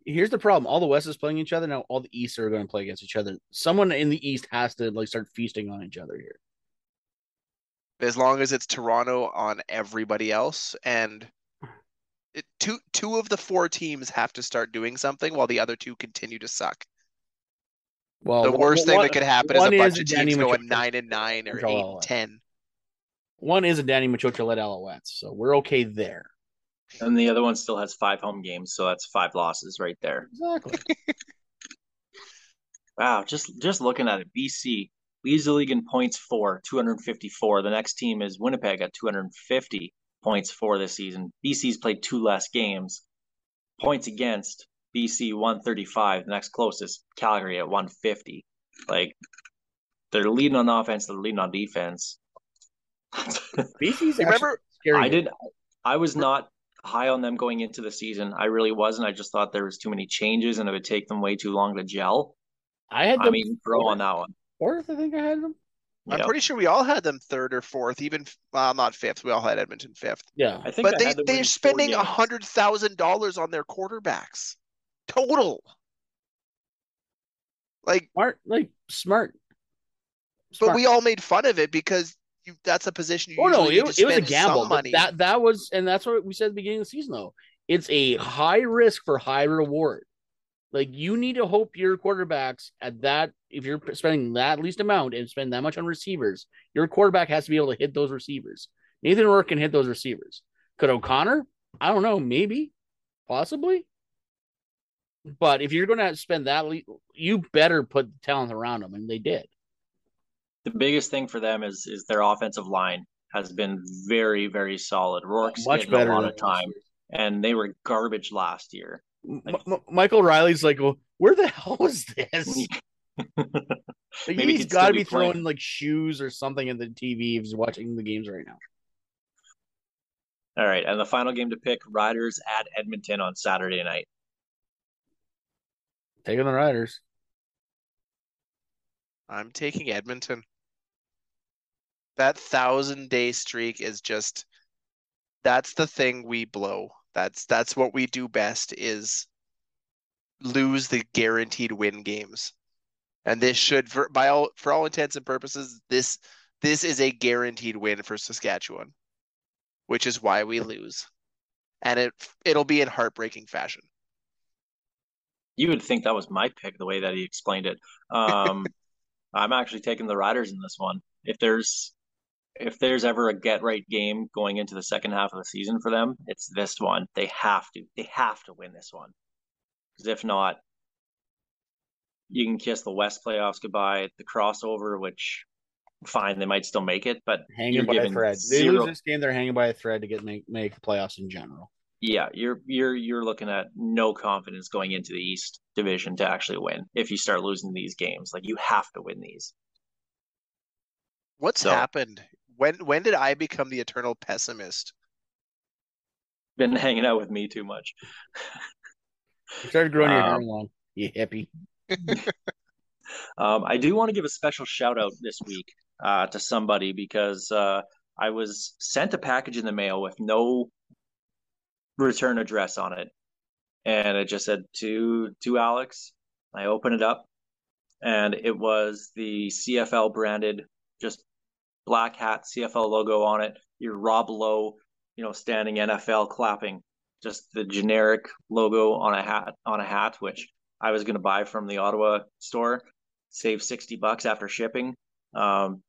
here's the problem: all the West is playing each other now. All the East are going to play against each other. Someone in the East has to like start feasting on each other here. As long as it's Toronto on everybody else, and it, two two of the four teams have to start doing something while the other two continue to suck. Well, The one- worst thing one- that could happen is a bunch of Danny teams going nine and nine or Control eight and that. ten. One is a Danny Maciocia led Alouettes, so we're okay there. And the other one still has five home games, so that's five losses right there. Exactly. Wow, just just looking at it, BC leads the league in points for 254. The next team is Winnipeg at 250 points for this season. BC's played two less games. Points against BC 135. The next closest Calgary at 150. Like they're leading on offense, they're leading on defense. BC's You remember scary. I did. I was not high on them going into the season. I really wasn't. I just thought there was too many changes and it would take them way too long to gel. I had I mean, throw on that one. Fourth. I think I had them. I'm Yep. pretty sure we all had them third or fourth, even well, not fifth. We all had Edmonton fifth. Yeah, I think But I they they're spending a hundred thousand dollars on their quarterbacks total. Like, smart. Like smart. but we all made fun of it because you that's a position you Oh no, it, need it was a gamble. money. That that was, and that's what we said at the beginning of the season. Though it's a high risk for high reward. Like you need to hope your quarterbacks at that if you're spending that least amount and spend that much on receivers, your quarterback has to be able to hit those receivers. Nathan Rourke can hit those receivers. Could O'Connor? I don't know, maybe, possibly. But if you're going to spend that, le- you better put the talent around them, and they did. the biggest thing for them is is their offensive line has been very very solid. Rourke's Much getting a lot of time, and they were garbage last year. M- M- Michael Reilly's like, well, where the hell was this? Like, Maybe he's got to be be throwing like shoes or something at the TV if he's watching the games right now. All right, and the final game to pick: Riders at Edmonton on Saturday night. Taking the Riders. I'm taking Edmonton. That thousand day streak is just that's the thing we blow. That's that's what we do best is lose the guaranteed win games. And this should for by all for all intents and purposes, this this is a guaranteed win for Saskatchewan, which is why we lose. And it it'll be in heartbreaking fashion. You would think that was my pick the way that he explained it. Um, I'm actually taking the Riders in this one. If there's if there's ever a get right game going into the second half of the season for them, it's this one. They have to. They have to win this one. Because if not, you can kiss the West playoffs goodbye. The crossover, which fine, they might still make it, but Hanging you're by a giving thread. They lose this game, they're hanging by a thread to get make, make the playoffs in general. yeah, you're you're you're looking at no confidence going into the East Division to actually win. If you start losing these games, like you have to win these. What's So- happened? When when did I become the eternal pessimist? Been hanging out with me too much. You started growing your hair Um, long, you hippie. Um, I do want to give a special shout out this week uh, to somebody because uh, I was sent a package in the mail with no return address on it, and it just said to to Alex. I opened it up, and it was the CFL branded, just black hat CFL logo on it. Your Rob Lowe you know, standing NFL clapping, just the generic logo on a hat on a hat, which I was going to buy from the Ottawa store, save 60 bucks after shipping. Um,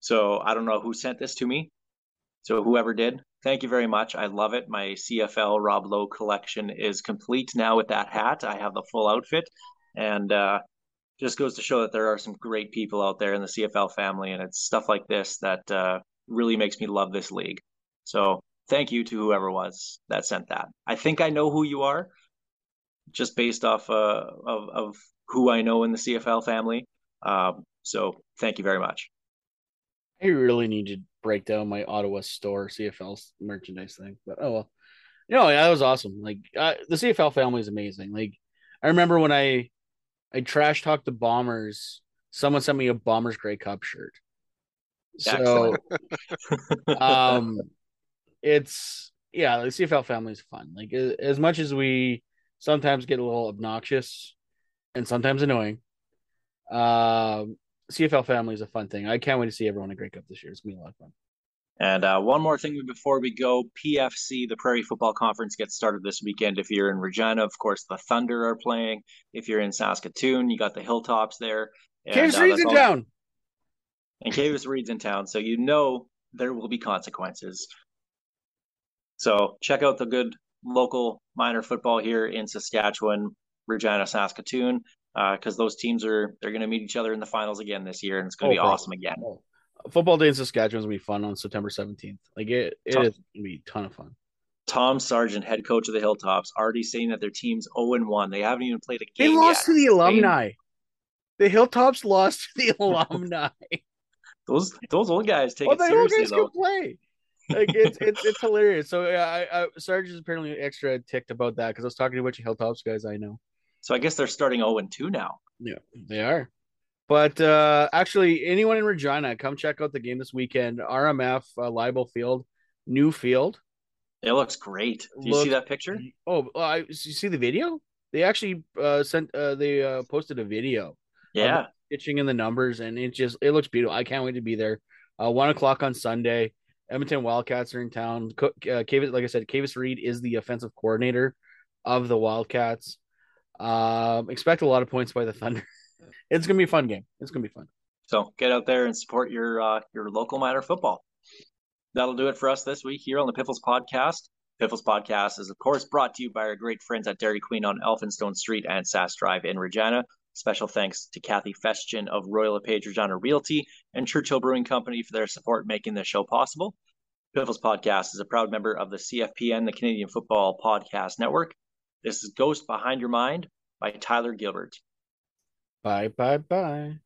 so I don't know who sent this to me. So whoever did, thank you very much. I love it. My CFL Rob Lowe collection is complete now with that hat. I have the full outfit, and uh, just goes to show that there are some great people out there in the CFL family, and it's stuff like this that uh, really makes me love this league. So thank you to whoever was that sent that. I think I know who you are, just based off uh, of of who I know in the CFL family. Um, so thank you very much. I really need to break down my Ottawa store CFL merchandise thing, but oh well. You know, that was awesome. Like uh, the CFL family is amazing. Like I remember when I I trash talked the Bombers. Someone sent me a Bombers Grey Cup shirt. So, um, it's yeah, the CFL family is fun. Like as much as we sometimes get a little obnoxious and sometimes annoying, um, CFL family is a fun thing. I can't wait to see everyone at Grey Cup this year. It's gonna be a lot of fun. And uh, one more thing before we go PFC, the Prairie Football Conference, gets started this weekend. If you're in Regina, of course, the Thunder are playing. If you're in Saskatoon, you got the Hilltops there. And, Kansas uh, Reed's in all- town. And Kavis Reed's in town, so you know there will be consequences. So check out the good local minor football here in Saskatchewan, Regina, Saskatoon, because those teams are they're going to meet each other in the finals again this year, and it's going to Oh, be bro. awesome again. Football Day in Saskatchewan is gonna be fun on September seventeenth. Like it, it Tough. is gonna be a ton of fun. Tom Sargeant, head coach of the Hilltops, already saying that their team's 0 and 1. They haven't even played a game. They lost yet. to the alumni. The Hilltops lost to the alumni. Those those old guys take well, it the old seriously guys can play. Like it's it's it's hilarious. So yeah, I, I Sarge is apparently extra ticked about that because I was talking to a bunch of Hilltops guys I know. So I guess they're starting 0 and 2 now. Yeah, they are. But uh actually, anyone in Regina, come check out the game this weekend. RMF uh, Leibel Field, new field. It looks great. Do you Looks- see that picture? Oh, I you see the video? They actually uh sent uh they uh posted a video Yeah. pitching in the numbers, and it just it looks beautiful. I can't wait to be there. Uh, one o'clock on Sunday. Edmonton Wildcats are in town. Uh, Kavis, like I said, Kavis Reed is the offensive coordinator of the Wildcats. Um, expect a lot of points by the Thunder. It's gonna be a fun game. It's gonna be fun. So get out there and support your uh, your local minor football. That'll do it for us this week here on the Piffles Podcast. Piffles Podcast is, of course, brought to you by our great friends at Dairy Queen on Elphinstone Street and Sask Drive in Regina. Special thanks to Kathy Festian of Royal LePage Regina Realty and Churchill Brewing Company for their support making this show possible. Piffles Podcast is a proud member of the CFPN, the Canadian Football Podcast Network. This is Ghost Behind Your Mind by Tyler Gilbert. Bye, bye, bye.